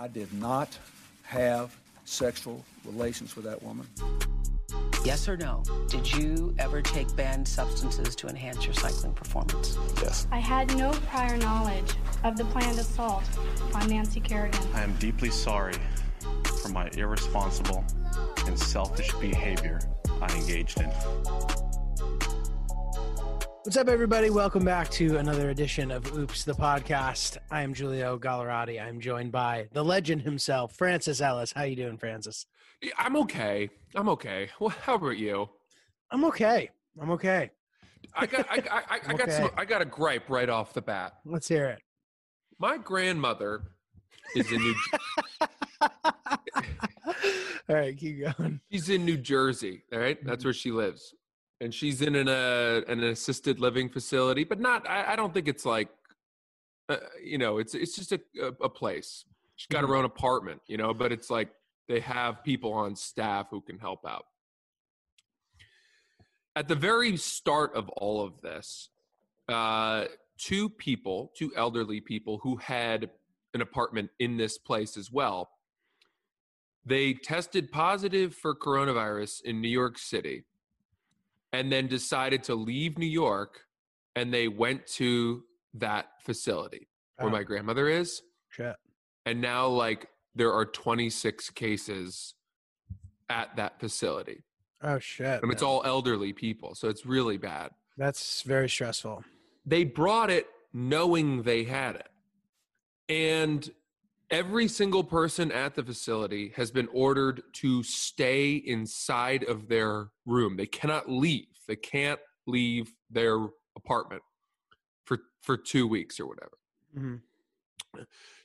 I did not have sexual relations with that woman. Yes or no? Did you ever take banned substances to enhance your cycling performance? Yes. I had no prior knowledge of the planned assault on Nancy Kerrigan. I am deeply sorry for my irresponsible and selfish behavior I engaged in. What's up, everybody? Welcome back to another edition of Oops, the podcast. I am Julio Gallerati. I'm joined by the legend himself, Francis Ellis. How you doing, Francis? I'm okay. I'm okay. Well, how about you? I'm okay. I'm okay. I got I, I, I, I got Okay. some I got a gripe right off the bat. Let's hear it. My grandmother is in New All right, keep going. she's in New Jersey, all right? That's mm-hmm. where she lives. And she's in an uh, an assisted living facility, but not I, I don't think it's like uh, you know, it's it's just a a, a place. She's got her own apartment, you know, but it's like they have people on staff who can help out. At the very start of all of this, uh, two people, two elderly people who had an apartment in this place as well, they tested positive for coronavirus in New York City and then decided to leave New York and they went to that facility where Oh. my grandmother is Shit. and now like there are 26 cases at that facility Oh shit. and it's all elderly people so it's really bad That's very stressful. they brought it knowing they had it and every single person at the facility has been ordered to stay inside of their room they cannot leave they can't leave their apartment for for 2 weeks or whatever Mhm.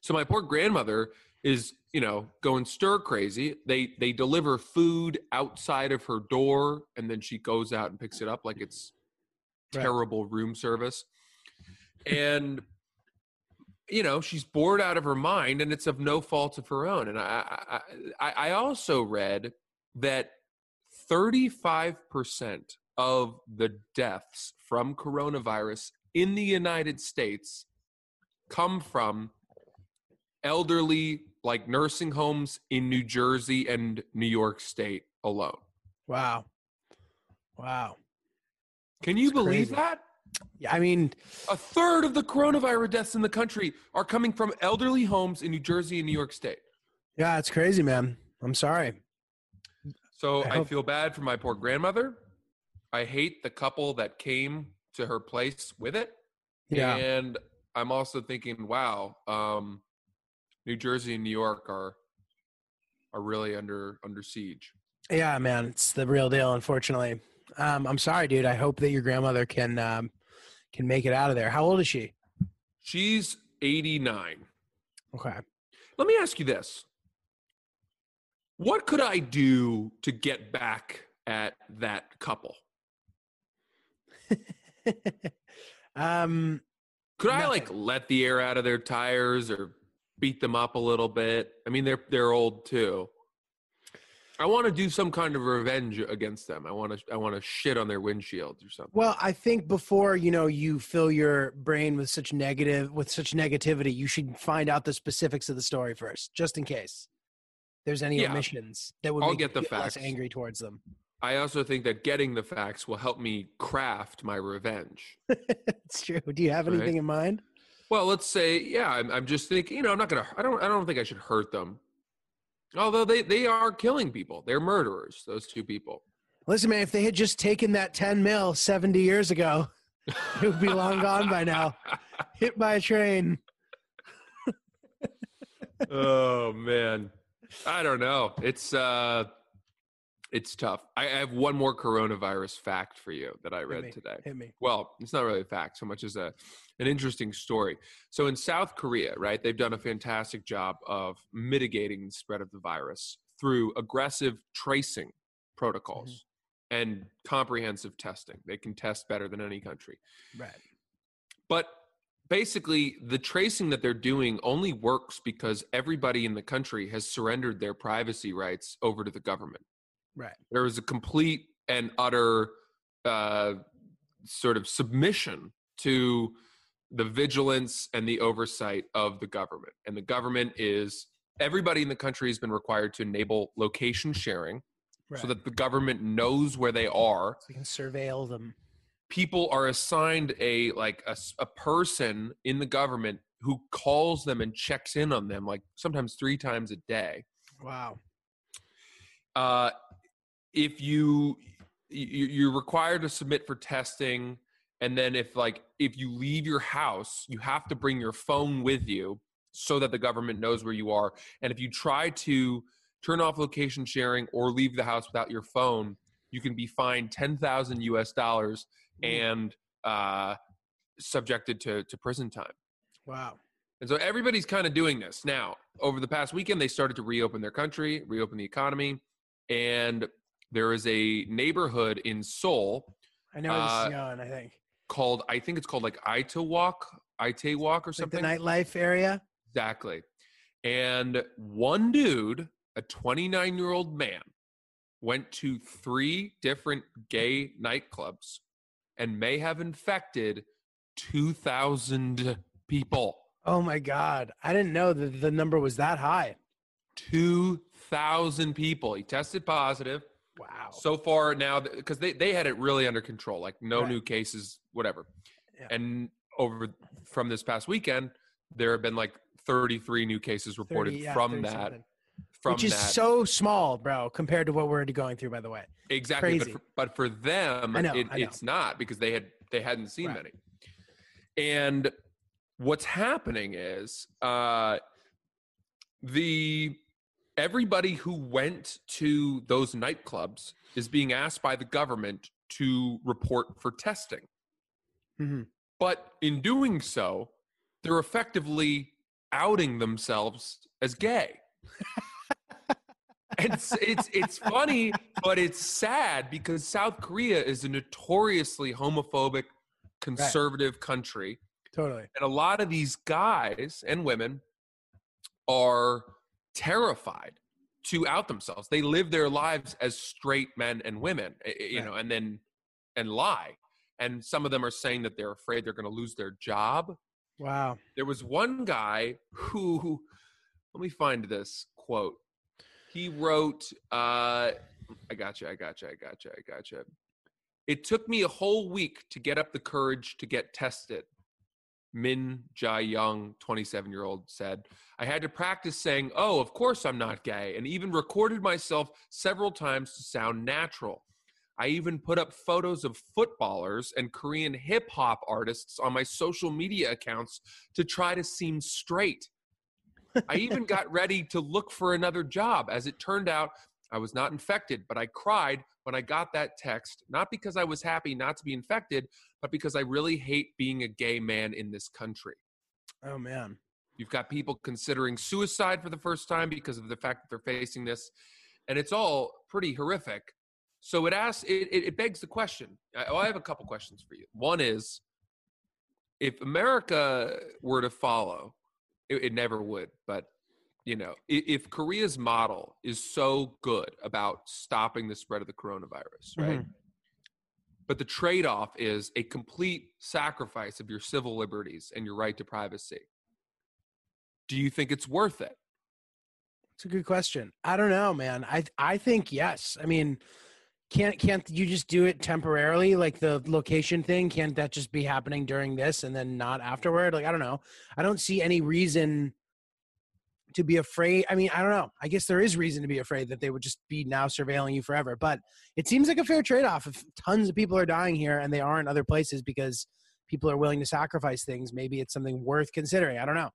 so my poor grandmother is, you know, going stir crazy. They they deliver food outside of her door and then she goes out and picks it up like it's Right. terrible room service. And you know, she's bored out of her mind and it's of no fault of her own. And I I I, I also read that 35% of the deaths from coronavirus in the United States come from elderly like nursing homes in New Jersey and New York state alone. Wow. Wow. Can you It's believe crazy. that? Yeah, I mean, A third of the coronavirus deaths in the country are coming from elderly homes in New Jersey and New York state. yeah, it's crazy, man. I'm sorry. So I I, feel bad for my poor grandmother. I hate the couple that came to her place with it. Yeah. And I'm also thinking, wow, um, New Jersey and New York are are really under under siege. Yeah, man, it's the real deal. Unfortunately, um, I'm sorry, dude. I hope that your grandmother can um, can make it out of there. How old is she? She's 89. Okay. Let me ask you this. What could I do to get back at that couple? um, Could I like let the air out of their tires or beat them up a little bit? I mean, they're they're old too. I want to do some kind of revenge against them. I want to I want to shit on their windshields or something. well, I think before you know you fill your brain with such negative with such negativity, you should find out the specifics of the story first, just in case there's any Yeah. omissions that would I'll make get you the feel less angry towards them. I also think that getting the facts will help me craft my revenge. it's true. Do you have Right. anything in mind? Well, let's say, yeah, I'm, I'm just thinking, you know, I'm not gonna, I don't, I don't think I should hurt them. Although they, they are killing people, they're murderers. Those two people. Listen, man, if they had just taken that 10 mil 70 years ago, it would be long gone by now. Hit by a train. oh man, I don't know. It's uh, it's tough. I, have one more coronavirus fact for you that I read me. today. Hit me. well it's not really a fact so much as a an interesting story so in south korea right they've done a fantastic job of mitigating the spread of the virus through aggressive tracing mm-hmm. protocols and comprehensive testing they can test better than any country Right. but basically the tracing that they're doing only works because everybody in the country has surrendered their privacy rights over to the government Right. there was a complete and utter uh, sort of submission to the vigilance and the oversight of the government. And the government is everybody in the country has been required to enable location sharing Right. so that the government knows where they are. we can surveil them. People are assigned a like a, a person in the government who calls them and checks in on them like sometimes three times a day. Wow. uh, if you you- you're required to submit for testing and then if like if you leave your house you have to bring your phone with you so that the government knows where you are and if you try to turn off location sharing or leave the house without your phone you can be fined 10,000 US dollars and uh, subjected to, to prison time Wow. and so everybody's kind of doing this. Now, over the past weekend, they started to reopen their country, reopen the economy. And there is a neighborhood in Seoul I know this Uh, is going. I think called, I think it's called like Itawalk, Itawalk or like the something. nightlife area. Exactly. And one dude, a 29 year old man, went to three different gay nightclubs and may have infected 2,000 people. Oh my god! I didn't know that the number was that high. 2,000 people. He tested positive. Wow. So far now, because they, they had it really under control, like no Right. new cases, whatever. Yeah. And over from this past weekend, there have been like 33 new cases reported 30, yeah, from that. something. From Which is that. so small, bro, compared to what we're already going through. By the way. exactly. But for, but for them, know, it, it's not because they had they hadn't seen Right. many. And what's happening is uh, the everybody who went to those nightclubs is being asked by the government to report for testing. Mhm. But in doing so, they're effectively outing themselves as gay. And it's, it's it's funny, but it's sad because South Korea is a notoriously homophobic, conservative country, Totally. and a lot of these guys and women are terrified to out themselves. They live their lives as straight men and women, eh, eh, you Right. know, and then and lie. And some of them are saying that they're afraid they're going to lose their job. Wow. There was one guy who, who let me find this quote. He wrote, uh, I got you, I got you, I got you, I got you. It took me a whole week to get up the courage to get tested. Min Jae Young, 27 year old, said, I had to practice saying, Oh, of course I'm not gay, and even recorded myself several times to sound natural. I even put up photos of footballers and Korean hip hop artists on my social media accounts to try to seem straight. I even got ready to look for another job. As it turned out, I was not infected, but I cried when I got that text, not because I was happy not to be infected, but because I really hate being a gay man in this country. Oh man. You've got people considering suicide for the first time because of the fact that they're facing this, and it's all pretty horrific. So it asks, it, it, it begs the question. I, oh, I have a couple questions for you. One is, if America were to follow, it, it never would, but you know, if Korea's model is so good about stopping the spread of the coronavirus, right? Mhm. But the trade off is a complete sacrifice of your civil liberties and your right to privacy. Do you think it's worth it? It's a good question. I don't know, man. I I think yes. I mean, can't can't you just do it temporarily, like the location thing? Can't that just be happening during this and then not afterward? Like I don't know. I don't see any reason to be afraid. I mean, I don't know. I guess there is reason to be afraid that they would just be now surveilling you forever. But it seems like a fair trade off. If tons of people are dying here and they are in other places because people are willing to sacrifice things, maybe it's something worth considering. I don't know.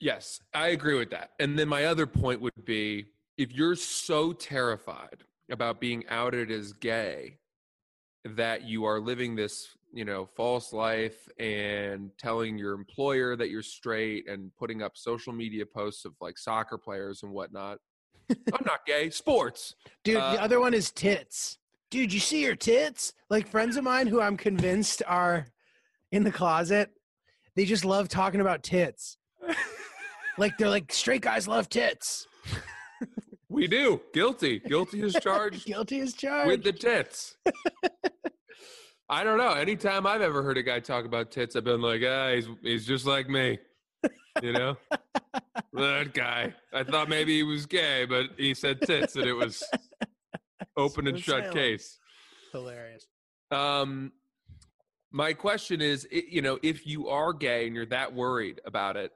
Yes, I agree with that. And then my other point would be if you're so terrified about being outed as gay that you are living this, you know, false life and telling your employer that you're straight and putting up social media posts of like soccer players and whatnot. I'm not gay. Sports. Dude, Uh, the other one is tits. Dude, you see your tits? Like friends of mine who I'm convinced are in the closet, they just love talking about tits. like they're like straight guys love tits. We do. Guilty. Guilty is charged Guilty as charged. with the tits. I don't know. Anytime I've ever heard a guy talk about tits, I've been like, ah, he's he's just like me. You know? that guy. I thought maybe he was gay, but he said tits, and it was open and shut case. Hilarious. Um, my question is, you know, if you are gay and you're that worried about it,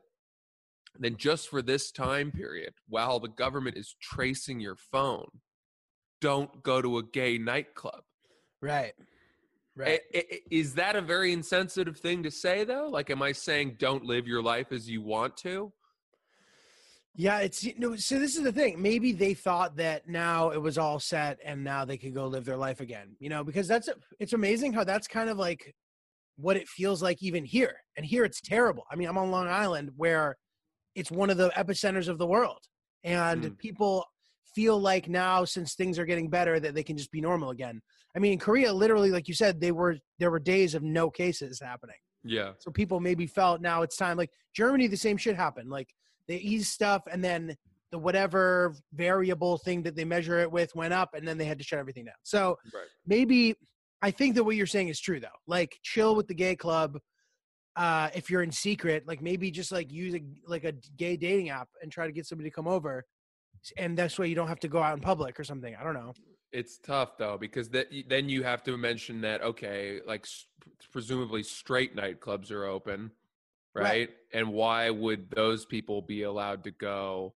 then just for this time period, while the government is tracing your phone, don't go to a gay nightclub. Right. Right. Is that a very insensitive thing to say, though? Like, am I saying don't live your life as you want to? Yeah, it's you know, so this is the thing. Maybe they thought that now it was all set and now they could go live their life again. You know, because that's it's amazing how that's kind of like what it feels like even here. And here it's terrible. I mean, I'm on Long Island where it's one of the epicenters of the world. And Mm. people feel like now since things are getting better that they can just be normal again. I mean, in Korea literally like you said they were there were days of no cases happening. Yeah. So people maybe felt now it's time. Like Germany, the same shit happened. Like they eased stuff, and then the whatever variable thing that they measure it with went up, and then they had to shut everything down. So Right. maybe I think that what you're saying is true though. Like chill with the gay club. Uh, if you're in secret, like maybe just like use a like a gay dating app and try to get somebody to come over, and that's way you don't have to go out in public or something. I don't know. It's tough though because that then you have to mention that okay, like presumably straight nightclubs are open, right? Right. And why would those people be allowed to go?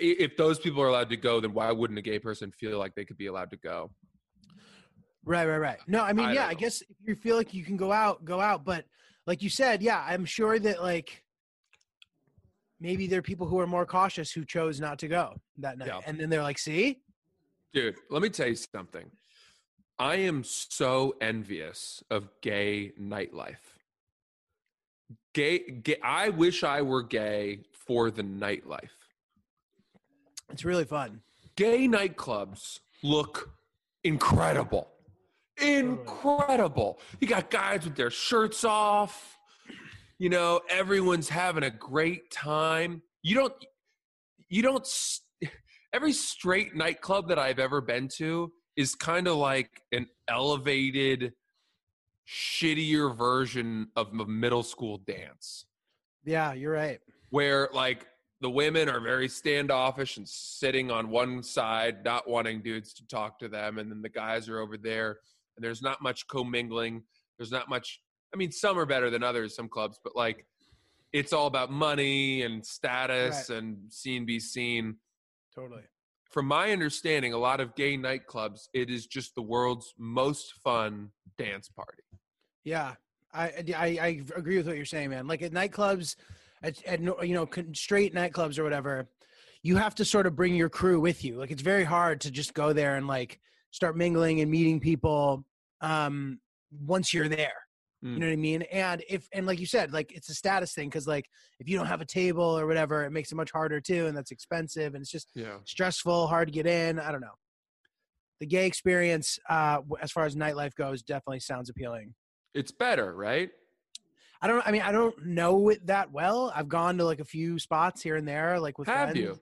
If those people are allowed to go, then why wouldn't a gay person feel like they could be allowed to go? Right, right, right. No, I mean, I yeah, I guess if you feel like you can go out, go out. But like you said, yeah, I'm sure that like maybe there are people who are more cautious who chose not to go that night. Yeah. And then they're like, see? Dude, let me tell you something. I am so envious of gay nightlife. Gay, gay I wish I were gay for the nightlife. It's really fun. gay nightclubs look incredible. Incredible. You got guys with their shirts off. You know, everyone's having a great time. You don't, you don't, every straight nightclub that I've ever been to is kind of like an elevated, shittier version of a middle school dance Yeah, you're right. where like the women are very standoffish and sitting on one side, not wanting dudes to talk to them, and then the guys are over there, and there's not much commingling. There's not much. I mean, some are better than others, some clubs, but like it's all about money and status Right. and seen be seen. Totally. From my understanding, a lot of gay nightclubs, it is just the world's most fun dance party. Yeah. I, I I agree with what you're saying, man. Like at nightclubs, at, at you know straight nightclubs or whatever, you have to sort of bring your crew with you. Like it's very hard to just go there and like start mingling and meeting people um, once you're there. You Mm. know what I mean? And if and like you said, like it's a status thing because like if you don't have a table or whatever, it makes it much harder too, and that's expensive and it's just Yeah. stressful, hard to get in. I don't know. The gay experience, uh, as far as nightlife goes, definitely sounds appealing. It's better, right? I don't. I mean, I don't know it that well. I've gone to like a few spots here and there, like with Have friends. you?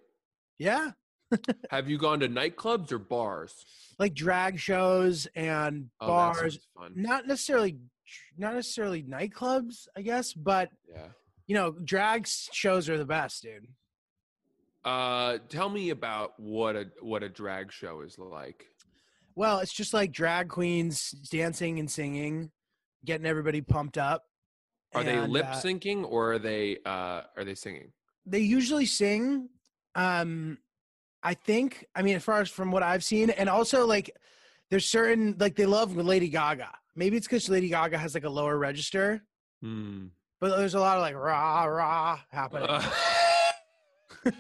Yeah, Have you gone to nightclubs or bars? like drag shows and Oh, bars. Not necessarily, not necessarily nightclubs, I guess, but Yeah. you know, drag shows are the best, dude. Uh, tell me about what a what a drag show is like. Well, it's just like drag queens dancing and singing, getting everybody pumped up. Are they And, lip uh, syncing or are they uh are they singing? they usually sing um i think i mean as far as from what i've seen and also like there's certain like they love lady gaga maybe it's because lady gaga has like a lower register Hmm. but there's a lot of like rah rah happening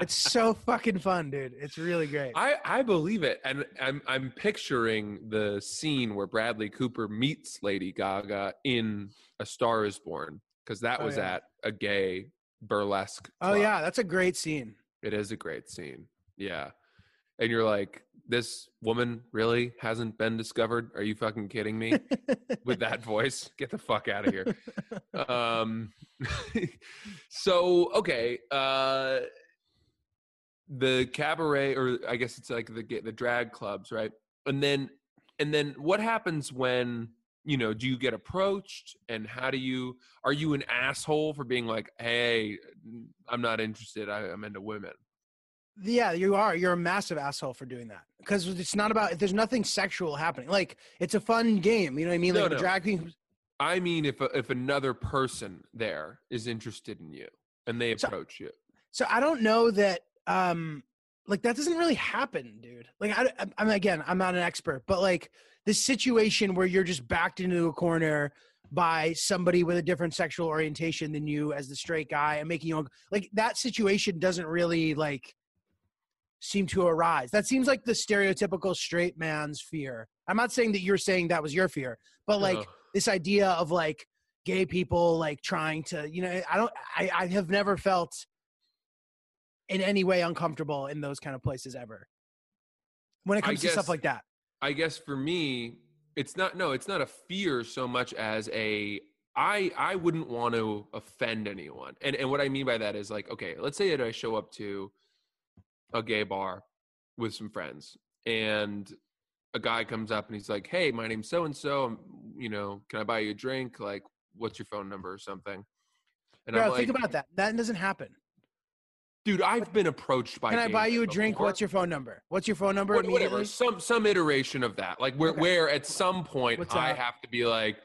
it's so fucking fun dude it's really great I I believe it, and I'm I'm picturing the scene where Bradley Cooper meets Lady Gaga in A Star Is Born because that Oh, was yeah. at a gay burlesque. oh yeah that's a great scene It is a great scene. Yeah. And you're like, this woman really hasn't been discovered? Are you fucking kidding me? With that voice? Get the fuck out of here. um so okay, uh the cabaret or I guess it's like the the drag clubs, right? And then and then what happens when you know, do you get approached and how do you are you an asshole for being like, "Hey, I'm not interested. I, I'm into women." Yeah, you are. You're a massive asshole for doing that because it's not about. There's nothing sexual happening. Like it's a fun game. You know what I mean? No, Like no. a drag queen. I mean, if a, if another person there is interested in you and they So- approach you, So I don't know that. Um, like that doesn't really happen, dude. Like I, I- I'm again, I'm not an expert, but like this situation where you're just backed into a corner by somebody with a different sexual orientation than you as the straight guy and making you like that situation doesn't really like seem to arise. That seems like the stereotypical straight man's fear. I'm not saying that you're saying that was your fear, but like this idea of like gay people like trying to, you know, I don't I, I have never felt in any way uncomfortable in those kind of places ever. When it comes to stuff like that. I guess for me, it's not no, it's not a fear so much as a I I wouldn't want to offend anyone. And and what I mean by that is like, okay, let's say that I show up to a gay bar with some friends and a guy comes up and he's like, "Hey, my name's so and so. You know, can I buy you a drink? Like, what's your phone number or something?" And Bro, I'm like, think about that. That doesn't happen. "Dude, I've been approached by." Can I buy you a drink? before. What's your phone number? What's your phone number? What- whatever some some iteration of that like where Okay. where at some point What's i up? have to be like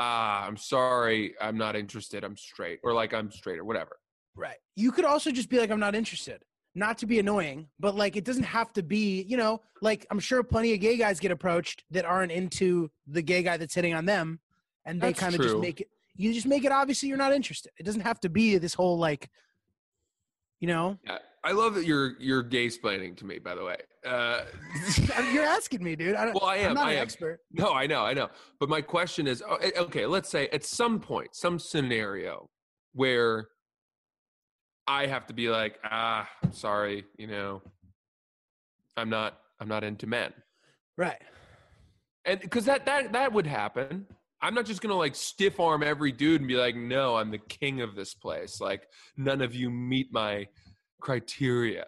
ah i'm sorry i'm not interested i'm straight or like i'm straight or whatever Right. You could also just be like, I'm not interested. Not to be annoying, but like it doesn't have to be, you know, like I'm sure plenty of gay guys get approached that aren't into the gay guy that's hitting on them. And they kind of just make it you just make it obviously you're not interested. It doesn't have to be this whole like you know. yeah i love that you're you're gay splaining to me by the way uh you're asking me, dude. I don't, well i am I'm not i an am expert. no i know i know but my question is oh, eh, okay let's say at some point some scenario where i have to be like ah i'm sorry you know i'm not i'm not into men Right. and because that that that would happen i'm not just gonna like stiff arm every dude and be like no i'm the king of this place like none of you meet my criteria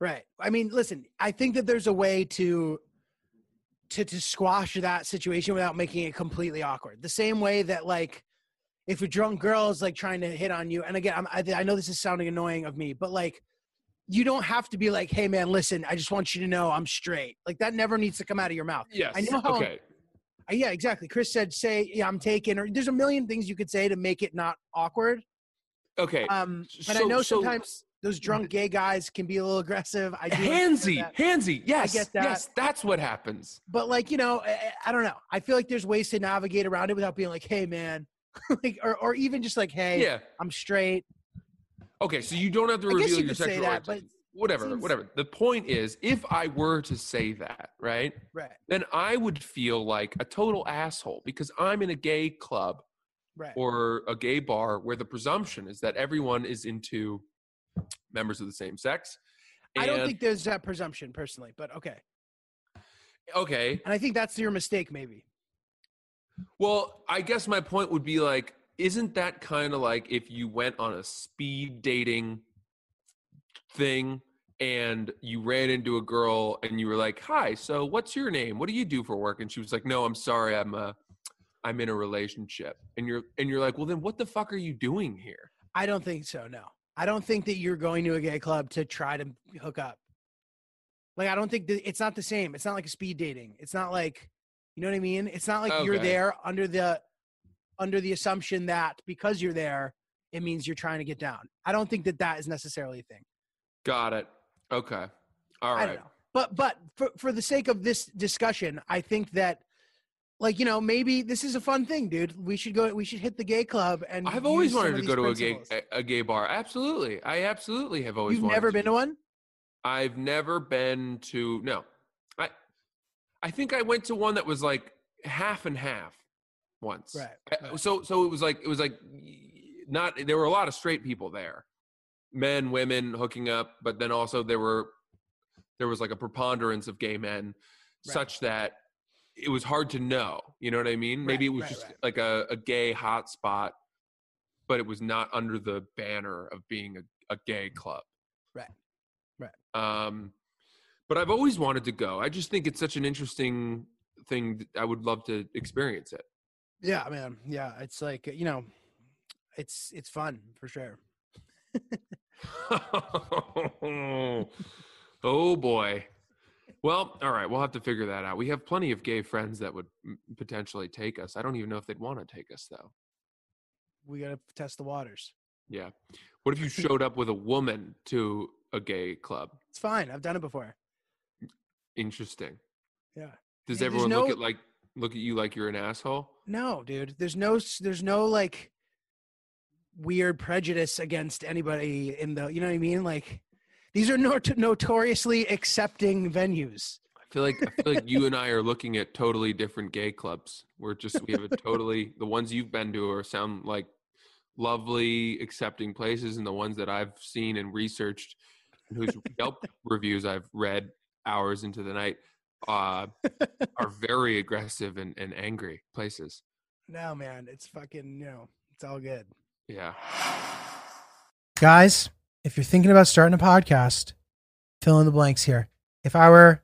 Right. I mean, listen, I think that there's a way to to to squash that situation without making it completely awkward. The same way that like if a drunk girl is like trying to hit on you, and again, I'm, I, I know this is sounding annoying of me, but like you don't have to be like, "Hey, man, listen, I just want you to know I'm straight." Like that never needs to come out of your mouth. yes I know how- okay Uh, Yeah, exactly. Chris said, "Say, yeah, I'm taken," or there's a million things you could say to make it not awkward. okay Um, but I So- know so- sometimes those drunk gay guys can be a little aggressive. I do handsy handsy yes I get that. yes that's what happens but like you know I, I don't know i feel like there's ways to navigate around it without being like hey man like or, or even just like hey yeah i'm straight okay so you don't have to I guess reveal you your sexual that, orientation. but whatever seems- whatever the point is if i were to say that right right then i would feel like a total asshole because i'm in a gay club right or a gay bar where the presumption is that everyone is into members of the same sex. i don't think there's that presumption personally but okay okay. and i think that's your mistake maybe Well, I guess my point would be like, isn't that kind of like if you went on a speed dating thing and you ran into a girl and you were like, "Hi, so what's your name? What do you do for work?" And she was like, "No, I'm sorry, I'm uh I'm in a relationship." And you're and you're like, "Well, then what the fuck are you doing here?" i don't think so no i don't think that you're going to a gay club to try to hook up like i don't think that it's not the same it's not like a speed dating it's not like you know what i mean it's not like you're there under the under the assumption that because you're there it means you're trying to get down i don't think that that is necessarily a thing Got it. Okay. All right. I don't know. But but for for the sake of this discussion, I think that like you know maybe this is a fun thing, dude. We should go. We should hit the gay club and. I've always wanted to go to a gay a, gay bar. Absolutely. I absolutely have always wanted to. You've never to. been to one. I've never been to no. I think I went to one that was like half and half once. Right, right. So so it was like it was like not there were a lot of straight people there. Men, women hooking up, but then also there were there was like a preponderance of gay men Right. such that it was hard to know. You know what I mean? Maybe it was just like a, a gay hotspot, but it was not under the banner of being a, a gay club. Right. Right. Um, but I've always wanted to go. I just think it's such an interesting thing. that I would love to experience it. Yeah, man. Yeah, it's like uh, you know, it's it's fun for sure. oh boy. Well, all right, we'll have to figure that out. We have plenty of gay friends that would potentially take us. I don't even know if they'd want to take us though. We gotta test the waters. Yeah. What if you showed up with a woman to a gay club? It's fine. I've done it before. Interesting. Yeah. Does There's everyone look at like look at you like you're an asshole? No, dude. There's no there's no like weird prejudice against anybody in the you know what I mean? Like these are not- notoriously accepting venues. I feel like I feel like you and I are looking at totally different gay clubs. We're just we have a totally the ones you've been to are sound like lovely, accepting places, and the ones that I've seen and researched, and whose Yelp reviews I've read hours into the night, uh, are very aggressive and, and angry places. No, man. It's fucking, you know, it's all good. Yeah. Guys, if you're thinking about starting a podcast, fill in the blanks here. If I were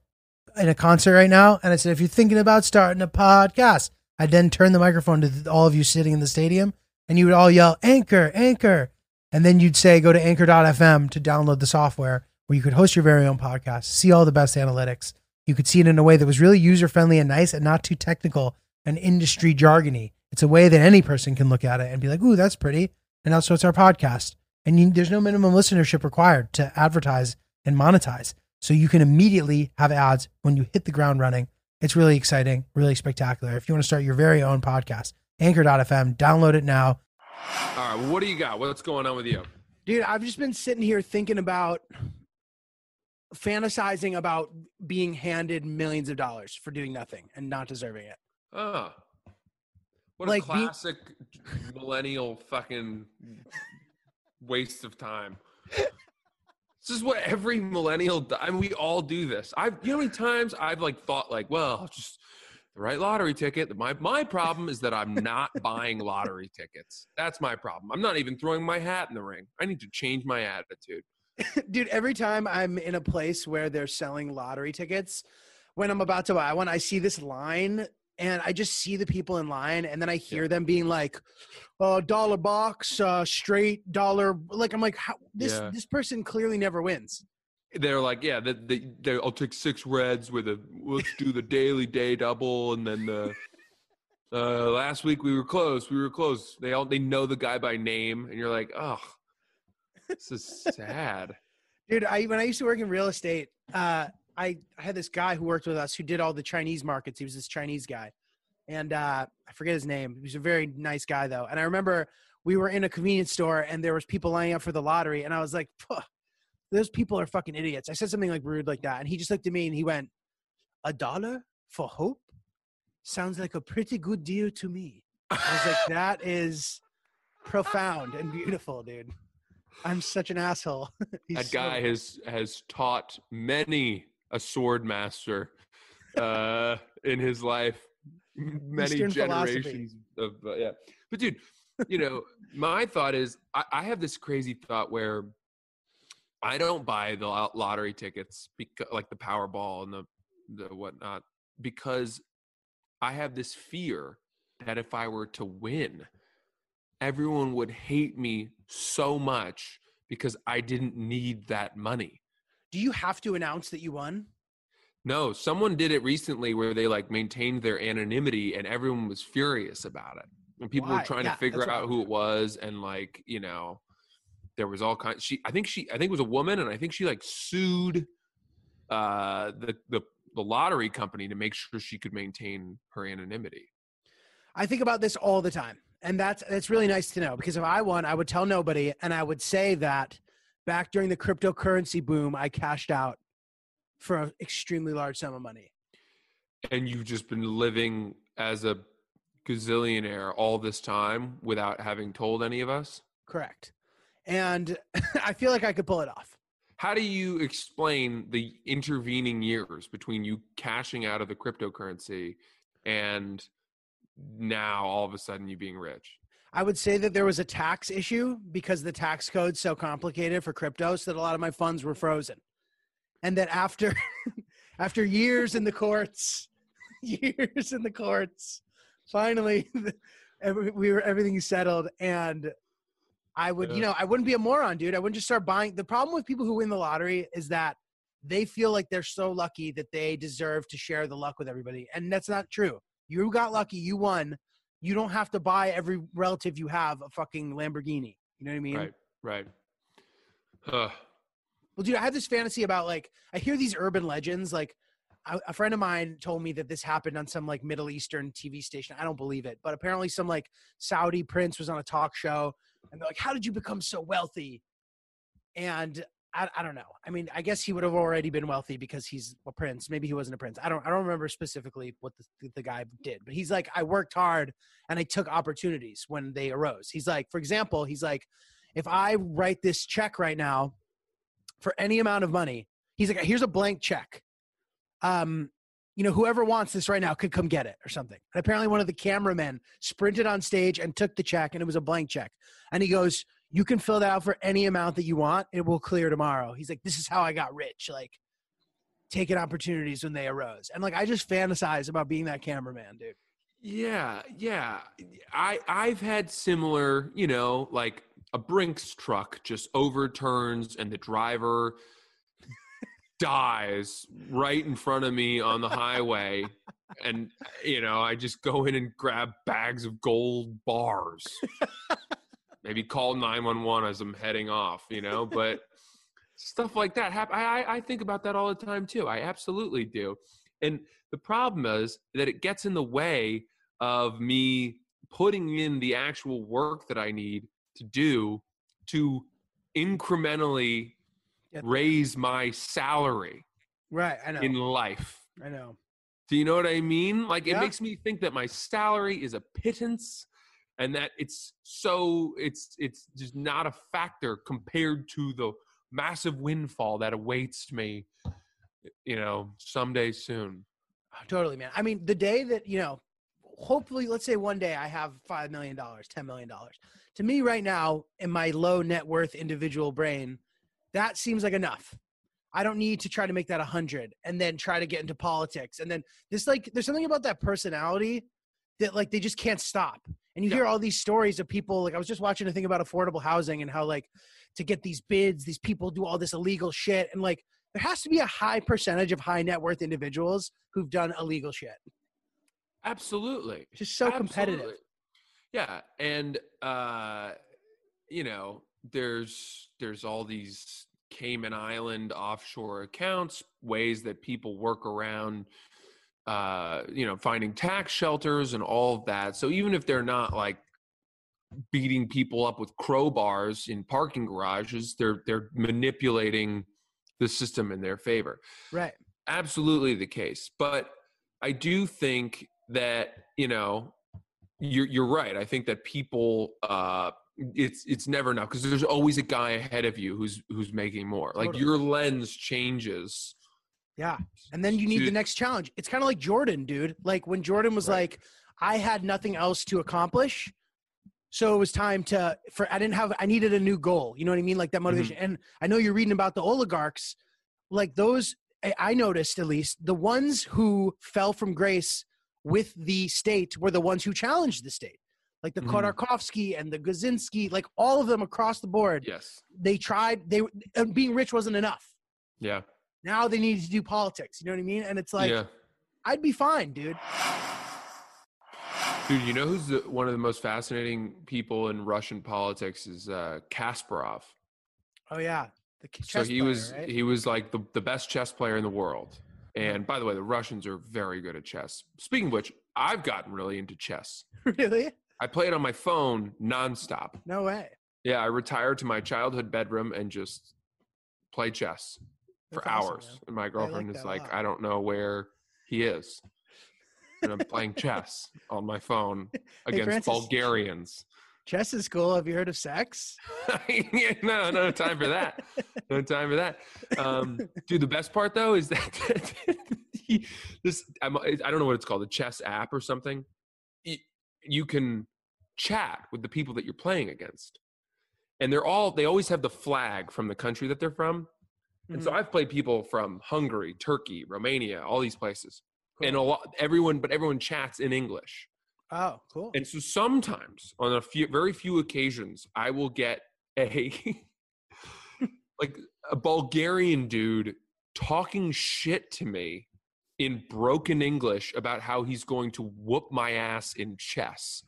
in a concert right now and I said, if you're thinking about starting a podcast, I'd then turn the microphone to all of you sitting in the stadium and you would all yell, Anchor, Anchor. And then you'd say, go to anchor.fm to download the software where you could host your very own podcast, see all the best analytics. You could see it in a way that was really user friendly and nice and not too technical and industry jargony. It's a way that any person can look at it and be like, ooh, that's pretty. And also, it's our podcast. And you, there's no minimum listenership required to advertise and monetize. So you can immediately have ads when you hit the ground running. It's really exciting, really spectacular. If you want to start your very own podcast, anchor.fm, download it now. All right. Well, what do you got? What's going on with you? Dude, I've just been sitting here thinking about fantasizing about being handed millions of dollars for doing nothing and not deserving it. Oh. What Like, a being- classic millennial fucking waste of time. This is what every millennial. do- I mean, we all do this. I've, you know, how many times I've like thought, like, well, just the right lottery ticket. My my problem is that I'm not buying lottery tickets. That's my problem. I'm not even throwing my hat in the ring. I need to change my attitude. Dude, every time I'm in a place where they're selling lottery tickets, when I'm about to buy one, I see this line and I just see the people in line and then I hear them being like, uh, dollar box, uh, straight dollar. Like, I'm like, how, this, Yeah. this person clearly never wins. They're like, yeah, the, the, they, I'll take six reds with a. Let's do the daily day double, and then the. Uh, last week we were close. We were close. They all they know the guy by name, and you're like, oh, this is sad. Dude, I when I used to work in real estate, uh, I, I had this guy who worked with us who did all the Chinese markets. He was this Chinese guy, and uh, I forget his name. He was a very nice guy though. And I remember we were in a convenience store and there was people lining up for the lottery, and I was like, "Phew, "Those people are fucking idiots." I said something like rude like that, and he just looked at me and he went, "A dollar for hope sounds like a pretty good deal to me." I was like, "That is profound and beautiful, dude." I'm such an asshole. That so- guy has has taught many a sword master uh, in his life, many Eastern philosophy. generations of uh, yeah. But dude, you know, my thought is I, I have this crazy thought where I don't buy the lottery tickets because like the Powerball and the the whatnot because I have this fear that if I were to win, everyone would hate me so much because I didn't need that money. Do you have to announce that you won? No, someone did it recently where they like maintained their anonymity and everyone was furious about it. And people Why? were trying Yeah, to figure out who it was and like, you know, there was all kinds she I think she I think it was a woman and I think she like sued uh the the the lottery company to make sure she could maintain her anonymity. I think about this all the time. And that's that's really nice to know because if I won, I would tell nobody and I would say that back during the cryptocurrency boom, I cashed out for an extremely large sum of money. And you've just been living as a gazillionaire all this time without having told any of us? Correct. And I feel like I could pull it off. How do you explain the intervening years between you cashing out of the cryptocurrency and now all of a sudden you being rich? I would say that there was a tax issue because the tax code's so complicated for crypto, so that a lot of my funds were frozen. And that after after years in the courts, years in the courts. Finally, every, we were everything settled, and I would, you know, I wouldn't be a moron, dude. I wouldn't just start buying. The problem with people who win the lottery is that they feel like they're so lucky that they deserve to share the luck with everybody, and that's not true. You got lucky, you won. You don't have to buy every relative you have a fucking Lamborghini. You know what I mean? Right, right. Well, dude, I have this fantasy about like I hear these urban legends. Like a, a friend of mine told me that this happened on some like Middle Eastern TV station. I don't believe it, but apparently some like Saudi prince was on a talk show, and they're like, "How did you become so wealthy?" And I, I don't know. I mean, I guess he would have already been wealthy because he's a prince. Maybe he wasn't a prince. I don't. I don't remember specifically what the, the guy did, but he's like, I worked hard and I took opportunities when they arose. He's like, for example, he's like, if I write this check right now for any amount of money. He's like, here's a blank check. Um, you know, whoever wants this right now could come get it or something. And apparently, one of the cameramen sprinted on stage and took the check, and it was a blank check. And he goes, "You can fill that out for any amount that you want. It will clear tomorrow." He's like, "This is how I got rich." Like, taking opportunities when they arose, and like, I just fantasize about being that cameraman, dude. Yeah, yeah. I I've had similar, you know, like a Brinks truck just overturns and the driver dies right in front of me on the highway and you know, I just go in and grab bags of gold bars. Maybe call 911 as I'm heading off, you know, but stuff like that happen I, I I think about that all the time too. I absolutely do. And the problem is that it gets in the way of me putting in the actual work that I need to do to incrementally raise my salary Right, I know. in life. I know. Do you know what I mean? Like it Yeah. makes me think that my salary is a pittance and that it's so it's it's just not a factor compared to the massive windfall that awaits me you know someday soon. Oh, totally, man. I mean, the day that, you know, hopefully, let's say one day I have $5 million, $10 million. To me, right now, in my low net worth individual brain, that seems like enough. I don't need to try to make that a 100 and then try to get into politics. And then this, like, there's something about that personality that, like, they just can't stop. And you Yeah. hear all these stories of people, like, I was just watching a thing about affordable housing and how, like, to get these bids, these people do all this illegal shit. And, like, there has to be a high percentage of high net worth individuals who've done illegal shit. Absolutely. Just so competitive. Yeah, and uh, you know, there's there's all these Cayman Island offshore accounts, ways that people work around, uh, you know, finding tax shelters and all of that. So even if they're not like beating people up with crowbars in parking garages, they're they're manipulating the system in their favor Right. absolutely the case but i do think that you know you're you're right i think that people uh it's it's never enough because there's always a guy ahead of you who's who's making more like Totally. your lens changes Yeah. And then you need the next challenge. It's kind of like Jordan, dude. Like when Jordan was Right. like, I had nothing else to accomplish. So it was time to for I didn't have I needed a new goal. You know what I mean? Like that motivation. And I know you're reading about the oligarchs, like those I- noticed at least the ones who fell from grace with the state were the ones who challenged the state. Like the. Khodorkovsky and the Gusinsky, like all of them across the board. yes They tried they uh, being rich wasn't enough. yeah Now they need to do politics. You know what I mean? And it's like yeah I'd be fine, dude. dude you know who's the, one of the most fascinating people in russian politics is uh kasparov Oh yeah, the so he player, was right? he was like the, the best chess player in the world and by the way the russians are very good at chess speaking of which i've gotten really into chess really? i play it on my phone nonstop No way. yeah i retired to my childhood bedroom and just play chess That's awesome, hours and my girlfriend like is like i don't know where he is and i'm playing chess on my phone against Francis. bulgarians Chess is cool. Have you heard of sex? no, no time for that. No time for that. Um, dude, the best part though is that this I'm, I don't know what it's called, a chess app or something. You, you can chat with the people that you're playing against, and they're all they always have the flag from the country that they're from. And so mm. I've played people from Hungary, Turkey, Romania, all these places and a lot everyone, but everyone chats in English. Oh, cool. And so sometimes, on a few, very few occasions, I will get a like a Bulgarian dude talking shit to me in broken English about how he's going to whoop my ass in chess.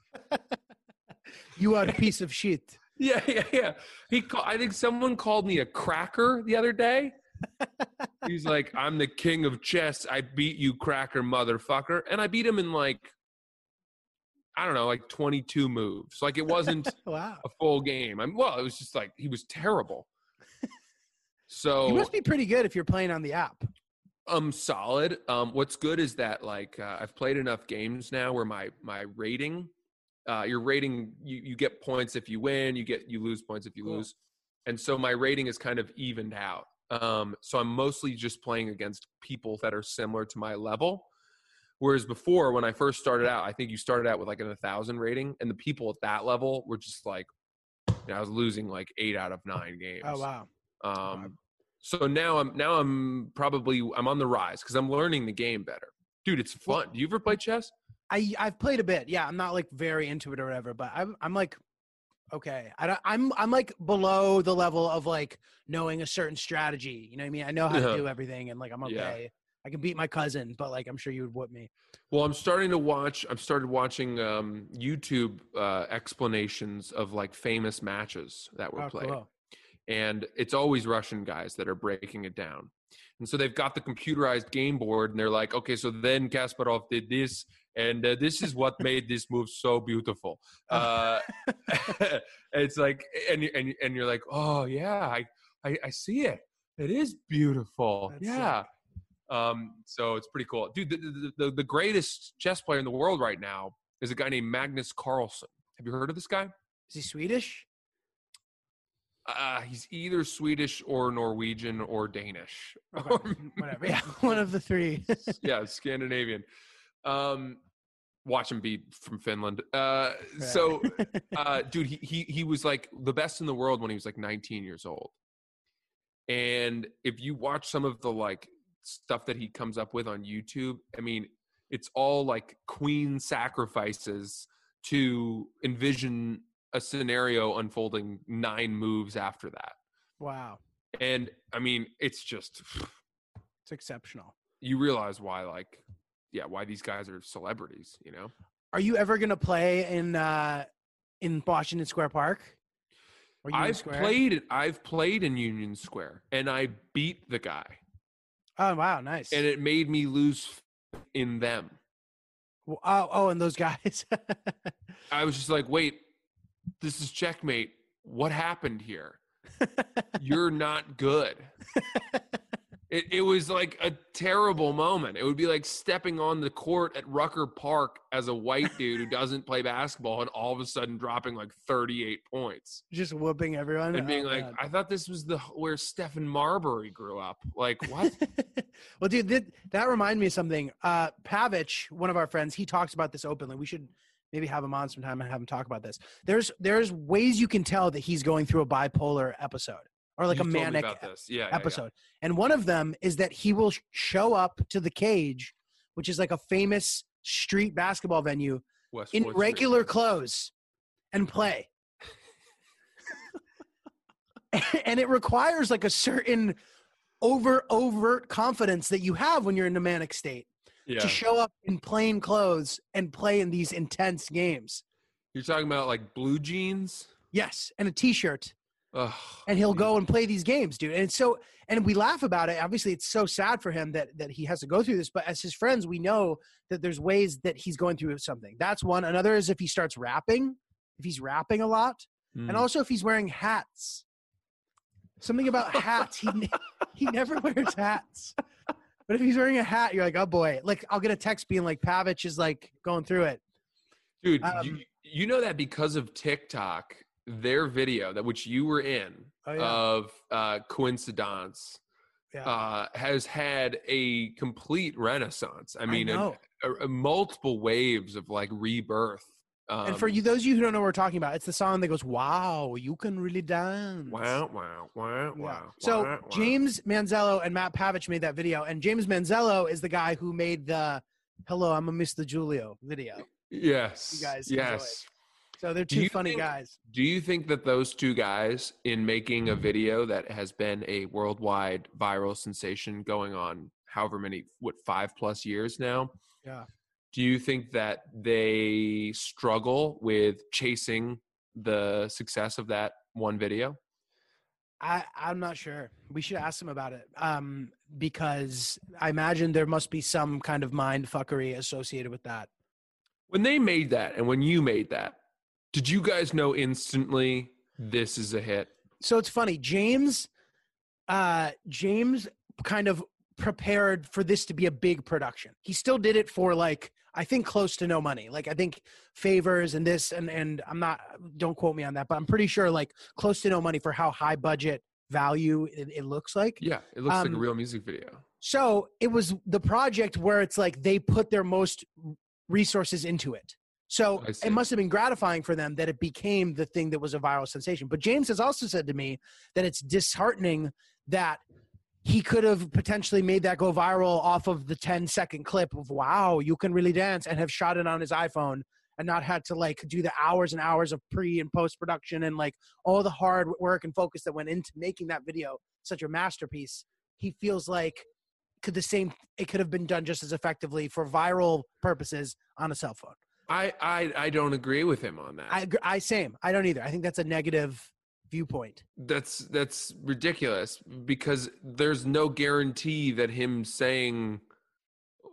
you are a piece of shit. Yeah, yeah, yeah. He, call, I think someone called me a cracker the other day. He's like, "I'm the king of chess. I beat you, cracker motherfucker," and I beat him in like, I don't know, like 22 moves. Like it wasn't wow. a full game. I'm well, it was just like he was terrible. So You must be pretty good if you're playing on the app. um solid. Um what's good is that like uh, I've played enough games now where my my rating uh your rating you you get points if you win, you get you lose points if you Cool. lose. And so my rating is kind of evened out. Um so I'm mostly just playing against people that are similar to my level. Whereas before when I first started out, I think you started out with like an 1000 rating and the people at that level were just like you know, I was losing like 8 out of 9 games. Oh wow. Um, so now I'm now I'm probably I'm on the rise because I'm learning the game better, dude. It's fun. Do you ever play chess? I I've played a bit. Yeah, I'm not like very into it or whatever, but I'm I'm like okay. I don't, I'm I'm like below the level of like knowing a certain strategy. You know what I mean? I know how to do everything and like I'm Yeah. okay. I can beat my cousin, but like I'm sure you would whoop me. Well, I'm starting to watch. I've started watching um, YouTube uh, explanations of like famous matches that were Oh, played, cool. and it's always Russian guys that are breaking it down. And so they've got the computerized game board, and they're like, okay, so then Kasparov did this, and uh, this is what made this move so beautiful. Uh, it's like, and and and you're like, oh yeah, I I, I see it. It is beautiful. That's yeah. Um, so it's pretty cool, dude. The, the, the, the greatest chess player in the world right now is a guy named Magnus Carlsen. Have you heard of this guy? Is he Swedish? Uh, he's either Swedish or Norwegian or Danish. Okay, Whatever. Yeah, one of the three. yeah, Scandinavian. Um, watch him be from Finland. Uh, so, uh, dude, he, he he was like the best in the world when he was like 19 years old. And if you watch some of the like stuff that he comes up with on YouTube, I mean, it's all like queen sacrifices to envision a scenario unfolding nine moves after that. wow, And I mean, it's just it's exceptional. you realize why like yeah why these guys are celebrities you know Are you ever gonna play in uh in Washington Square Park? Or Union i've Square? played i've played in union square and i beat the guy Oh wow, nice. and it made me lose in them Well, oh, oh, and those guys. i was just like wait this is checkmate what happened here you're not good it, it was like a terrible moment it would be like stepping on the court at rucker park as a white dude who doesn't play basketball and all of a sudden dropping like 38 points Just whooping everyone and being Oh, like, man. I thought this was the where Stephon Marbury grew up. Like what? well, dude, that, that reminded me of something. Uh, Pavich, one of our friends, he talks about this openly. We should maybe have him on sometime and have him talk about this. There's there's ways you can tell that he's going through a bipolar episode or like You a manic. Yeah, yeah, yeah. episode. And one of them is that he will show up to the cage, which is like a famous street basketball venue, West in Fourth Street. regular clothes and play. and it requires like a certain over overt confidence that you have when you're in a manic state Yeah, to show up in plain clothes and play in these intense games. you're talking about like blue jeans. Yes, and a t-shirt Ugh, and he'll go and play these games, dude. And so and we laugh about it. Obviously, it's so sad for him that that he has to go through this. But as his friends, we know that there's ways that he's going through something. That's one. Another is if he starts rapping, if he's rapping a lot, Mm. and also if he's wearing hats. Something about hats. He he never wears hats. But if he's wearing a hat, you're like, oh boy. Like I'll get a text being like, Pavich is like going through it. dude, um, you, you know that because of TikTok, their video that which you were in Oh, yeah. of uh, coincidence Yeah. uh, has had a complete renaissance. I mean, a- know. a- a multiple waves of like rebirth. Um, and for you, those of you who don't know what we're talking about, it's the song that goes, "Wow, you can really dance." wow, wow, wow, Yeah. wow. So wow. James Manzello and Matt Pavich made that video, and James Manzello is the guy who made the "Hello, I'm a Mr. Julio" video. Yes. You guys yes. So they're two funny think- guys. Do you think that those two guys, in making a video that has been a worldwide viral sensation going on however many, what, five plus years now? Yeah. Do you think that they struggle with chasing the success of that one video? I, I'm not sure. We should ask them about it. Um, because I imagine there must be some kind of mind fuckery associated with that. When they made that and when you made that, did you guys know instantly this is a hit? So it's funny. James, uh, James kind of prepared for this to be a big production. He still did it for like I think close to no money. Like I think favors and this and and I'm not don't quote me on that, but I'm pretty sure like close to no money for how high budget value it, it looks like. Yeah, it looks like a Um, real music video. So it was the project where it's like they put their most resources into it. So it must have been gratifying for them that it became the thing that was a viral sensation. But James has also said to me that it's disheartening that he could have potentially made that go viral off of the 10 second clip of wow, you can really dance and have shot it on his iPhone and not had to like do the hours and hours of pre and post production and like all the hard work and focus that went into making that video such a masterpiece. He feels like could the same it could have been done just as effectively for viral purposes on a cell phone. I, I I don't agree with him on that. I I same. I don't either. I think that's a negative viewpoint. that's that's ridiculous because there's no guarantee that him saying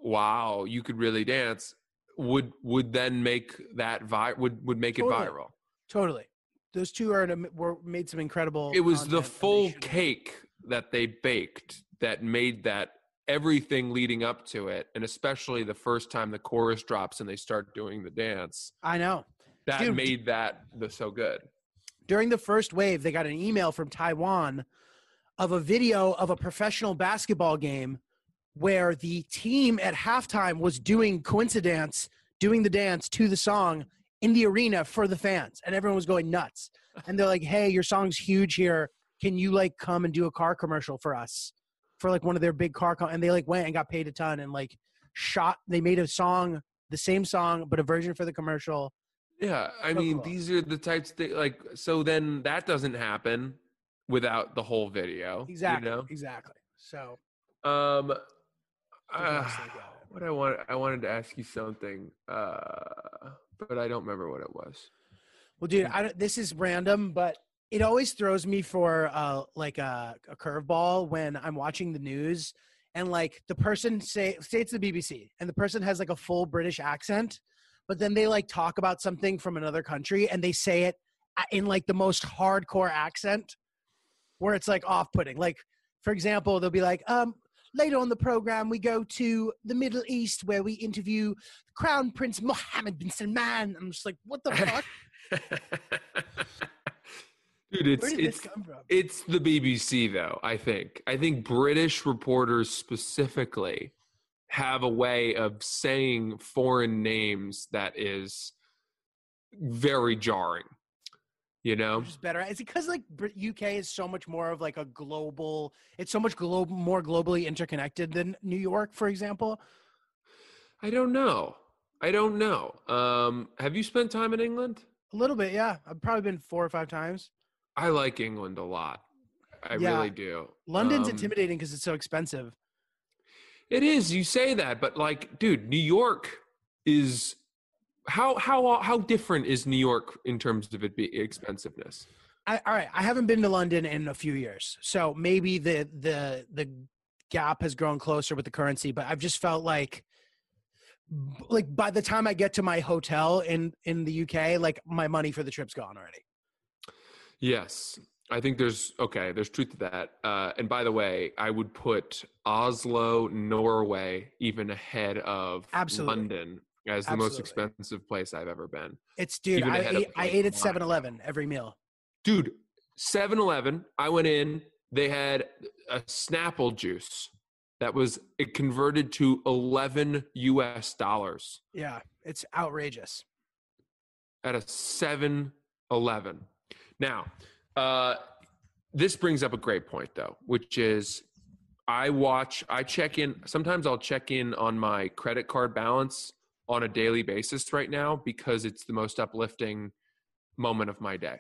wow you could really dance would would then make that vi- would would make it viral Totally. Those two are an- were made some incredible. it was um, the and they full cake that they baked that made that everything leading up to it and especially the first time the chorus drops and they start doing the dance I know. that Dude, made that the so good During the first wave, they got an email from Taiwan of a video of a professional basketball game where the team at halftime was doing coincidence, doing the dance to the song in the arena for the fans, and everyone was going nuts. And they're like, "Hey, your song's huge here. Can you like come and do a car commercial for us for like one of their big car?" Com-? And they like went and got paid a ton and like shot. They made a song, the same song, but a version for the commercial. Yeah, I So mean, cool. these are the types that like. So then that doesn't happen without the whole video. Exactly. You Exactly. So. Um. what uh, else they got? what I want, I wanted to ask you something, uh, but I don't remember what it was. Well, dude, I don't, this is random, but it always throws me for uh, like a, a curveball when I'm watching the news and like the person say say it's the BBC and the person has like a full British accent, but then they like talk about something from another country and they say it in like the most hardcore accent where it's like off-putting. Like for example, they'll be like, um, later on the program we go to the Middle East where we interview Crown Prince Mohammed bin Salman. I'm just like, what the fuck? Dude, it's Where did it's this come from? it's the BBC though. I think I think British reporters specifically have a way of saying foreign names that is very jarring. You know, is better. Is it because like UK is so much more of like a global? It's so much global, more globally interconnected than New York, for example. I don't know. I don't know. Um, have you spent time in England? A little bit, yeah. I've probably been four or five times. I like England a lot. I Yeah. really do. London's Um, intimidating because it's so expensive. It is. You say that, but like, dude, New York is how how how different is New York in terms of it be expensiveness? I, all right, I haven't been to London in a few years, so maybe the the the gap has grown closer with the currency. But I've just felt like, like by the time I get to my hotel in in the UK, like my money for the trip's gone already. Yes. I think there's okay, there's truth to that. Uh, and by the way, I would put Oslo, Norway, even ahead of Absolutely. London as the most expensive place I've ever been. It's dude. I ate, I ate at Monaco. 7-Eleven every meal. Dude, 7-Eleven, I went in, they had a Snapple juice that was it converted to 11 US dollars Yeah, it's outrageous. at a 7-Eleven. Now, uh, this brings up a great point though, which is I watch, I check in. Sometimes I'll check in on my credit card balance on a daily basis right now because it's the most uplifting moment of my day.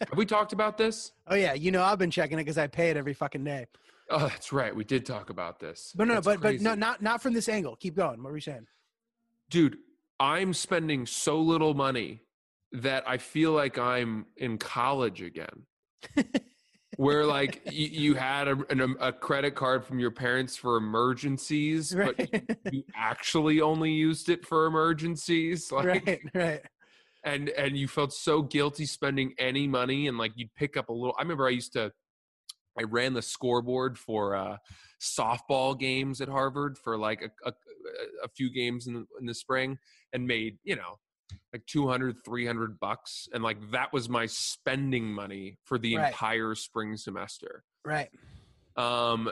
Have we talked about this? Oh yeah, you know I've been checking it because I pay it every fucking day. Oh, that's right. We did talk about this. But no, That's but but no, not not from this angle. Keep going. What were you saying? dude, I'm spending so little money that I feel like I'm in college again. Where like you, you had a, an, a credit card from your parents for emergencies, but Right. you actually only used it for emergencies. Like, right, right. and and you felt so guilty spending any money and like you'd pick up a little i remember i used to i ran the scoreboard for uh softball games at harvard for like a, a, a few games in the, in the spring and made you know like 200 300 bucks and like that was my spending money for the Right. entire spring semester Right. um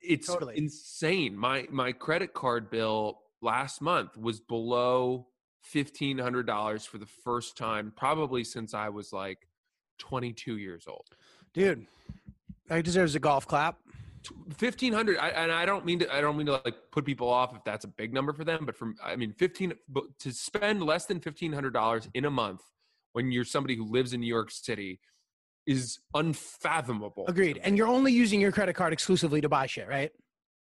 it's Totally. insane my my credit card bill last month was below $1500 for the first time probably since i was like 22 years old Dude, that deserves a golf clap. 1500 I, and i don't mean to i don't mean to like put people off if that's a big number for them but from i mean 15 to spend less than $1500 in a month when you're somebody who lives in new york city is unfathomable Agreed. And you're only using your credit card exclusively to buy shit, right?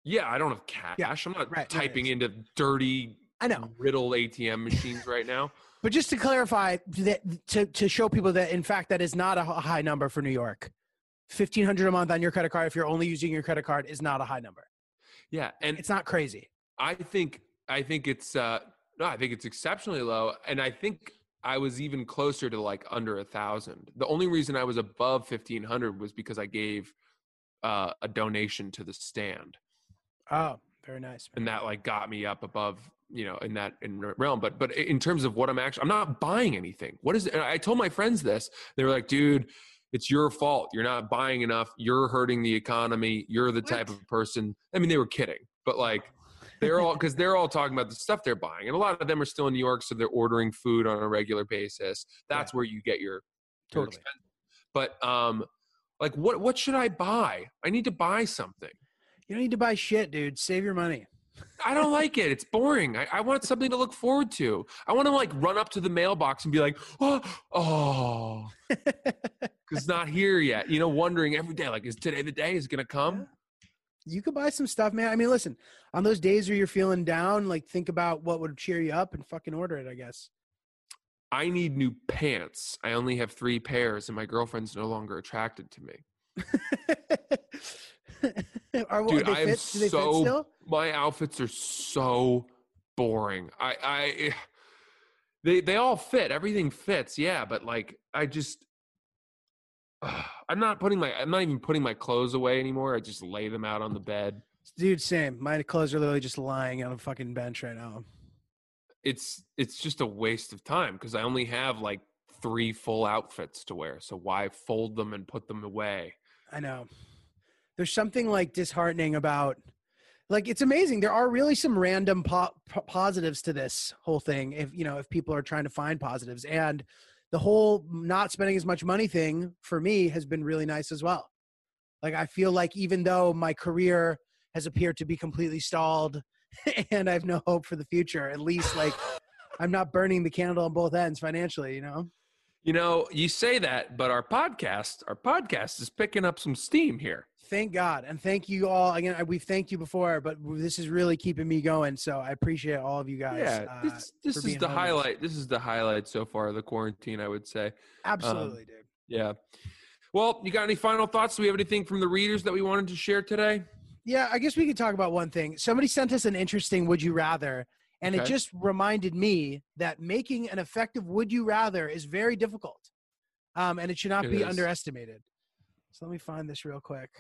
Yeah, I don't have cash. Yeah, I'm not right, typing right. into dirty, I know. riddle ATM machines right now. But just to clarify, that to to show people that in fact that is not a high number for New York. Fifteen hundred a month on your credit card if you're only using your credit card is not a high number. Yeah, and It's not crazy. I think I think it's uh no, I think it's exceptionally low, and I think I was even closer to like under a thousand. The only reason I was above fifteen hundred was because I gave uh, a donation to the stand, Oh, very nice. and that like got me up above you know in that in realm. But but in terms of what I'm actually, I'm not buying anything. What is? And I told my friends this. They were like, dude. It's your fault. You're not buying enough. You're hurting the economy. You're the type of person. I mean, they were kidding, but like, they're all because they're all talking about the stuff they're buying, and a lot of them are still in New York, so they're ordering food on a regular basis. That's where you get your, your Totally. expense. But um, like, what what should I buy? I need to buy something. You don't need to buy shit, dude. Save your money. I don't like it. It's boring. I, I want something to look forward to. I want to like run up to the mailbox and be like, oh, oh, it's not here yet. You know, wondering every day, like, is today the day? Is it gonna come? you could buy some stuff, man. I mean, listen, on those days where you're feeling down, like think about what would cheer you up and fucking order it, I guess. I need new pants. I only have three pairs, and my girlfriend's no longer attracted to me. Are, Dude, they I am fit? Do they fit so still? my outfits are so boring. I I they they all fit. Everything fits. Yeah, but like I just I'm not putting my I'm not even putting my clothes away anymore. I just lay them out on the bed. Dude, same. My clothes are literally just lying on a fucking bench right now. It's it's just a waste of time because I only have like three full outfits to wear. So why fold them and put them away? I know. There's something like disheartening about like it's amazing. There are really some random po- po- positives to this whole thing if you know, if people are trying to find positives and the whole not spending as much money thing for me has been really nice as well. Like I feel like even though my career has appeared to be completely stalled and I have no hope for the future, at least like I'm not burning the candle on both ends financially, you know? You know, you say that, but our podcast, our podcast is picking up some steam here. Thank God. And thank you all. Again, we've thanked you before, but this is really keeping me going. So I appreciate all of you guys. yeah, uh, this is the homies. highlight. This is the highlight so far of the quarantine, I would say. Absolutely, dude. Yeah. Well, you got any final thoughts? Do we have anything from the readers that we wanted to share today? Yeah, I guess we could talk about one thing. Somebody sent us an interesting would you rather, and it just reminded me that making an effective would you rather is very difficult. Um, and it should not It be is. underestimated. So let me find this real quick.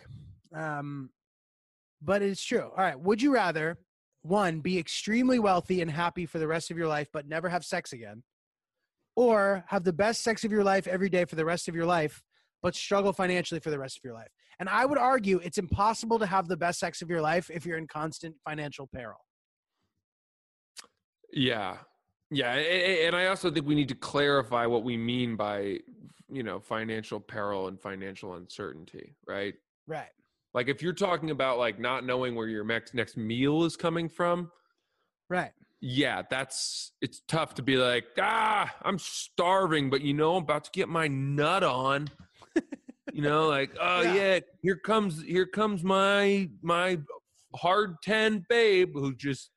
Um, but it's true. All right. Would you rather one be extremely wealthy and happy for the rest of your life, but never have sex again, or have the best sex of your life every day for the rest of your life, but struggle financially for the rest of your life? And I would argue it's impossible to have the best sex of your life if you're in constant financial peril. Yeah. Yeah, and I also think we need to clarify what we mean by, you know, financial peril and financial uncertainty, right? Right. Like if you're talking about like not knowing where your next next meal is coming from, Right. yeah, that's it's tough to be like, ah, I'm starving, but you know, I'm about to get my nut on. you know, like, oh Yeah. yeah. here comes here comes my my hard ten babe who just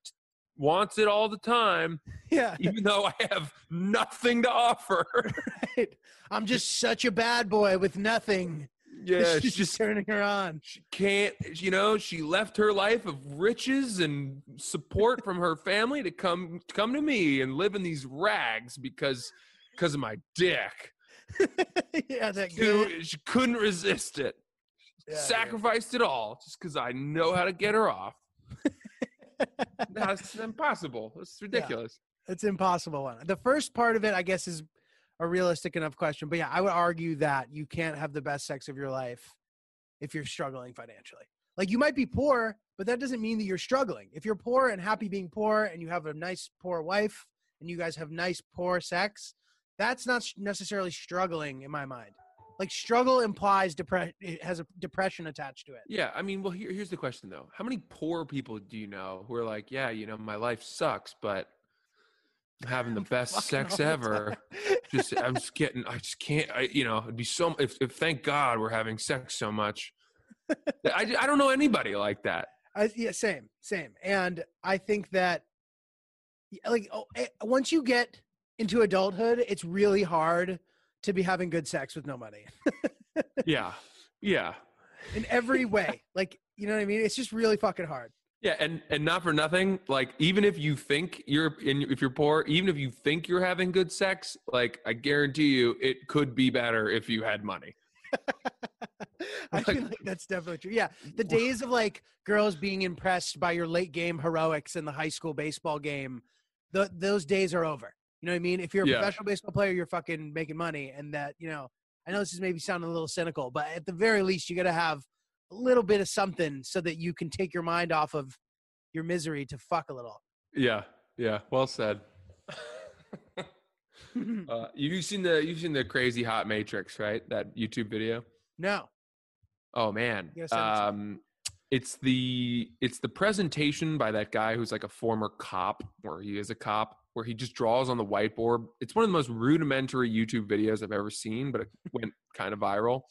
wants it all the time, Yeah. even though I have nothing to offer. Right. I'm just such a bad boy with nothing. yeah, She's just turning her on. she can't you know she left her life of riches and support from her family to come come to me and live in these rags because because of my dick yeah, that she, good. she couldn't resist it Yeah, sacrificed it all just because i know how to get her off that's impossible it's ridiculous It's impossible one. The first part of it, I guess, is a realistic enough question. But yeah, I would argue that you can't have the best sex of your life if you're struggling financially. Like you might be poor, but that doesn't mean that you're struggling. If you're poor and happy being poor and you have a nice poor wife and you guys have nice poor sex, that's not necessarily struggling in my mind. Like struggle implies depression it has a depression attached to it. yeah i mean well here, here's the question though. How many poor people do you know who are like yeah you know my life sucks but i'm having the best sex ever. just i'm just getting i just can't i you know it'd be so if, if thank god we're having sex so much. I, I don't know anybody like that. I, yeah, same, same. And I think that, like, oh, eh, once you get into adulthood, it's really hard to be having good sex with no money yeah yeah in every way. like, you know what I mean? It's just really fucking hard. yeah and and not for nothing like even if you think you're in if you're poor even if you think you're having good sex like i guarantee you it could be better if you had money I feel like that's definitely true. Yeah, the days of like girls being impressed by your late game heroics in the high school baseball game, the, those days are over. You know what I mean? If you're a Yeah. professional baseball player, you're fucking making money, and that you know. I know this is maybe sounding a little cynical, but at the very least, you got to have a little bit of something so that you can take your mind off of your misery to fuck a little. yeah yeah well said uh, you've seen the you've seen the crazy hot matrix right that youtube video no, Oh man. You gotta send it to Um it's the it's the presentation by that guy who's like a former cop or he is a cop where he just draws on the whiteboard. It's one of the most rudimentary YouTube videos I've ever seen, but it went kind of viral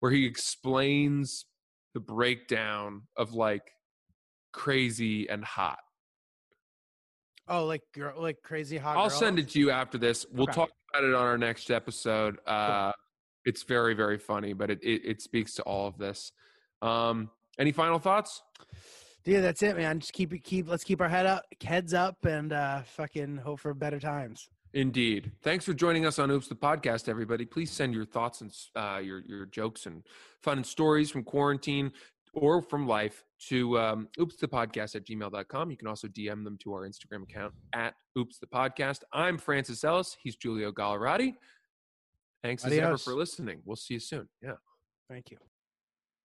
where he explains the breakdown of like crazy and hot. oh, like girl, like crazy hot. I'll send it to you after this. We'll Okay. talk about it on our next episode. Uh, it's very, very funny, but it, it, it speaks to all of this. Um, any final thoughts? Yeah, that's it, man. Just keep it, keep. Let's keep our head up, heads up, and uh, fucking hope for better times. Indeed. Thanks for joining us on Oops the Podcast, everybody. Please send your thoughts and uh, your your jokes and fun and stories from quarantine or from life to um, oops the podcast at gmail.com. You can also DM them to our Instagram account at oops the podcast. I'm Francis Ellis. He's Julio Gallerati. Thanks as ever for listening. We'll see you soon. Yeah. Thank you.